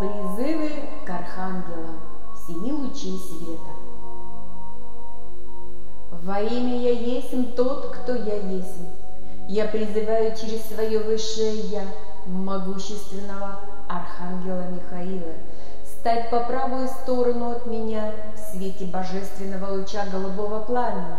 Призывы к архангелам семи лучей света. Во имя Я есть тот, кто Я есть. Я призываю через свое высшее Я, могущественного Архангела Михаила, стать по правую сторону от меня в свете божественного луча голубого пламени.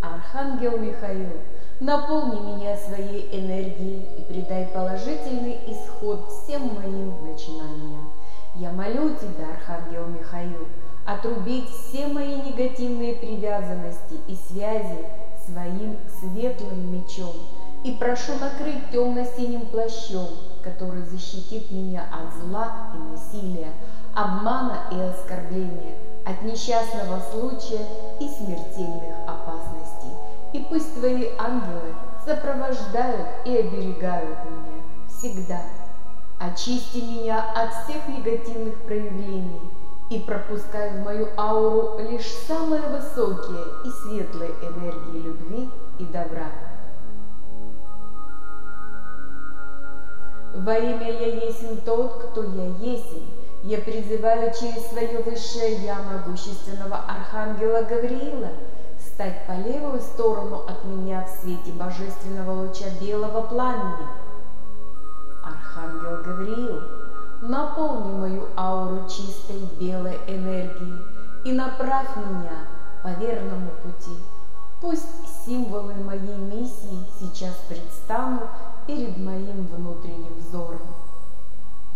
Архангел Михаил, наполни меня своей энергией придай положительный исход всем моим начинаниям. Я молю тебя, Архангел Михаил, отрубить все мои негативные привязанности и связи своим светлым мечом и прошу накрыть темно-синим плащом, который защитит меня от зла и насилия, обмана и оскорбления, от несчастного случая и смертельных опасностей. И пусть Твои ангелы сопровождают и оберегают меня всегда. Очисти меня от всех негативных проявлений и пропускай в мою ауру лишь самые высокие и светлые энергии любви и добра. Во имя Я есть тот, кто Я есть, я призываю через свое высшее Я могущественного Архангела Гавриила стать по левую сторону от меня в свете божественного луча белого пламени. Архангел Гавриил, наполни мою ауру чистой белой энергией и направь меня по верному пути. Пусть символы моей миссии сейчас предстанут перед моим внутренним взором.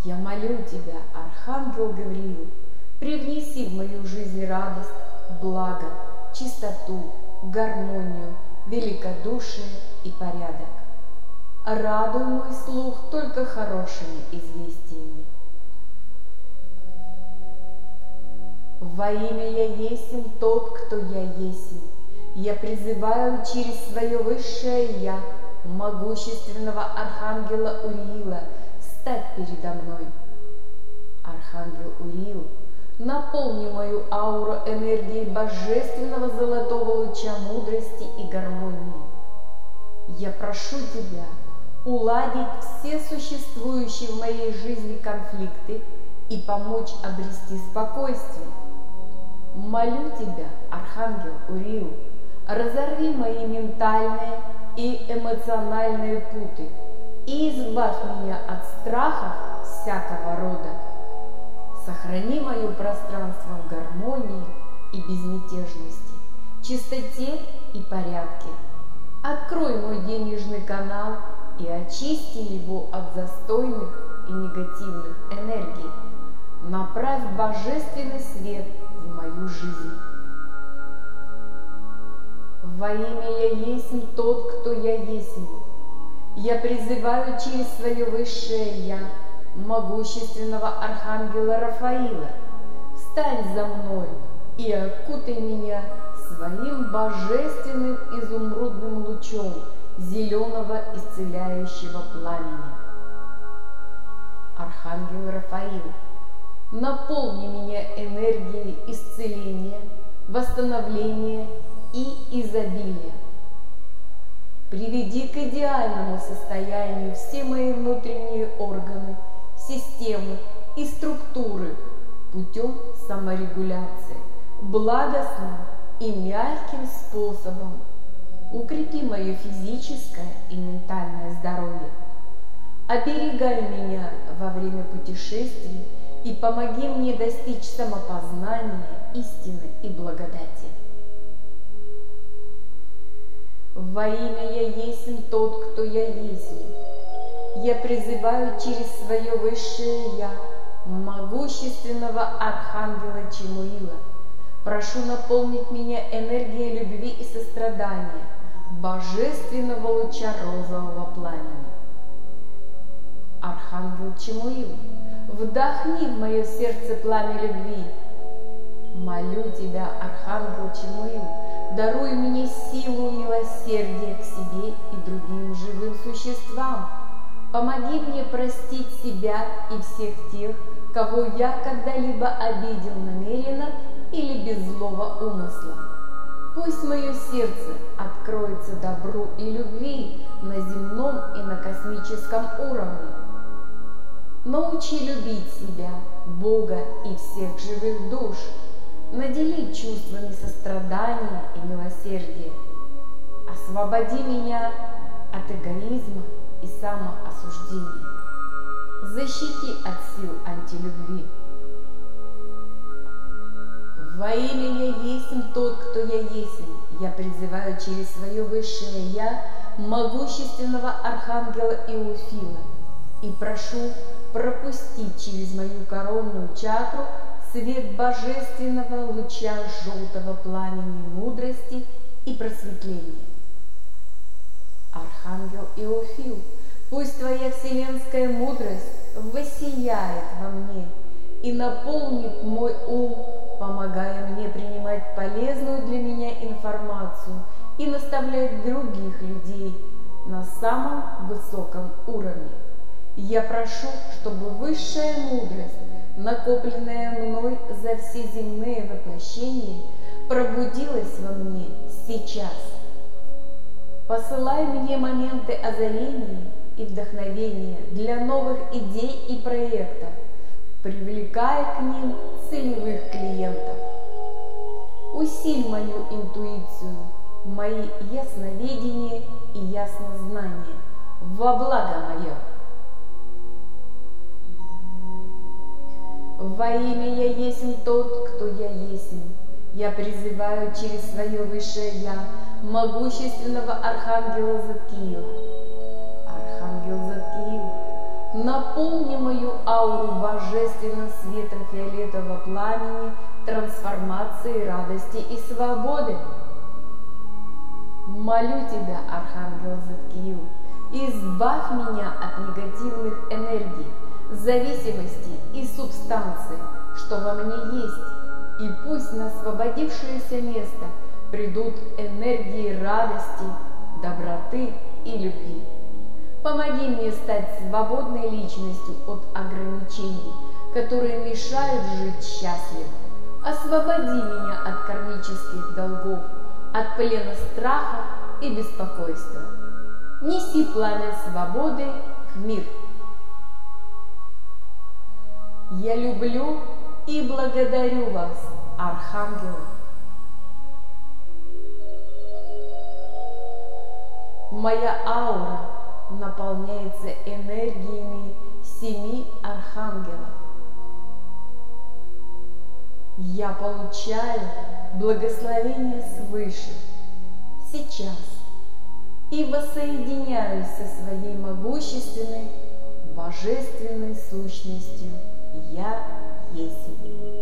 Я молю Тебя, Архангел Гавриил, привнеси в мою жизнь радость, благо, чистоту, гармонию, великодушие и порядок. Радуй мой слух только хорошими известиями. Во имя Я есим тот, кто Я есим. Я призываю через свое высшее Я, могущественного Архангела Уриила, стать передо мной. Архангел Урил, наполни мою ауру энергией божественного золотого луча мудрости и гармонии. Я прошу Тебя уладить все существующие в моей жизни конфликты и помочь обрести спокойствие. Молю Тебя, Архангел Урил, разорви мои ментальные и эмоциональные путы – и избавь меня от страхов всякого рода. Сохрани мое пространство в гармонии и безмятежности, чистоте и порядке. Открой мой денежный канал и очисти его от застойных и негативных энергий. Направь божественный свет в мою жизнь. Во имя Я есть тот, кто Я есть я призываю через свое высшее Я, могущественного Архангела Рафаила, встань за мной и окутай меня своим божественным изумрудным лучом зеленого исцеляющего пламени. Архангел Рафаил, наполни меня энергией исцеления, восстановления и изобилия. Приведи к идеальному состоянию все мои внутренние органы, системы и структуры путем саморегуляции, благостным и мягким способом. Укрепи мое физическое и ментальное здоровье. Оберегай меня во время путешествий и помоги мне достичь самопознания, истины и благодати. Во имя Я есть тот, кто Я есть. Я призываю через свое высшее Я, могущественного Архангела Чемуила. Прошу наполнить меня энергией любви и сострадания, божественного луча розового пламени. Архангел Чемуил, вдохни в мое сердце пламя любви. Молю тебя, Архангел Чемуил, даруй мне силу милосердия к себе и другим живым существам. Помоги мне простить себя и всех тех, кого я когда-либо обидел намеренно или без злого умысла. Пусть мое сердце откроется добру и любви на земном и на космическом уровне. Научи любить себя, Бога и всех живых душ, наделить чувствами сострадания и милосердия. Освободи меня от эгоизма и самоосуждения. Защити от сил антилюбви. Во имя я есть тот, кто я есть. Я призываю через свое высшее Я могущественного архангела Иофила и прошу пропустить через мою коронную чакру свет божественного луча желтого пламени мудрости и просветления. Архангел Иофил, пусть твоя вселенская мудрость воссияет во мне и наполнит мой ум, помогая мне принимать полезную для меня информацию и наставлять других людей на самом высоком уровне. Я прошу, чтобы высшая мудрость, накопленная мной за все земные воплощения, пробудилась во мне сейчас. Посылай мне моменты озарения и вдохновения для новых идей и проектов, привлекая к ним целевых клиентов. Усиль мою интуицию, мои ясновидение и яснознание во благо мое. Во имя я есть тот, кто я есть. Я призываю через свое высшее Я могущественного Архангела Заткиила. Архангел Заткиил, наполни мою ауру божественным светом фиолетового пламени, трансформации, радости и свободы. Молю тебя, Архангел Заткиил, избавь меня от негативных энергий, зависимости и субстанции, что во мне есть, и пусть на освободившееся место придут энергии радости, доброты и любви. Помоги мне стать свободной личностью от ограничений, которые мешают жить счастливо. Освободи меня от кармических долгов, от плена страха и беспокойства. Неси пламя свободы в мир. Я люблю и благодарю вас, архангелы. Моя аура наполняется энергиями семи архангелов. Я получаю благословение свыше сейчас и воссоединяюсь со своей могущественной божественной сущностью – я есть.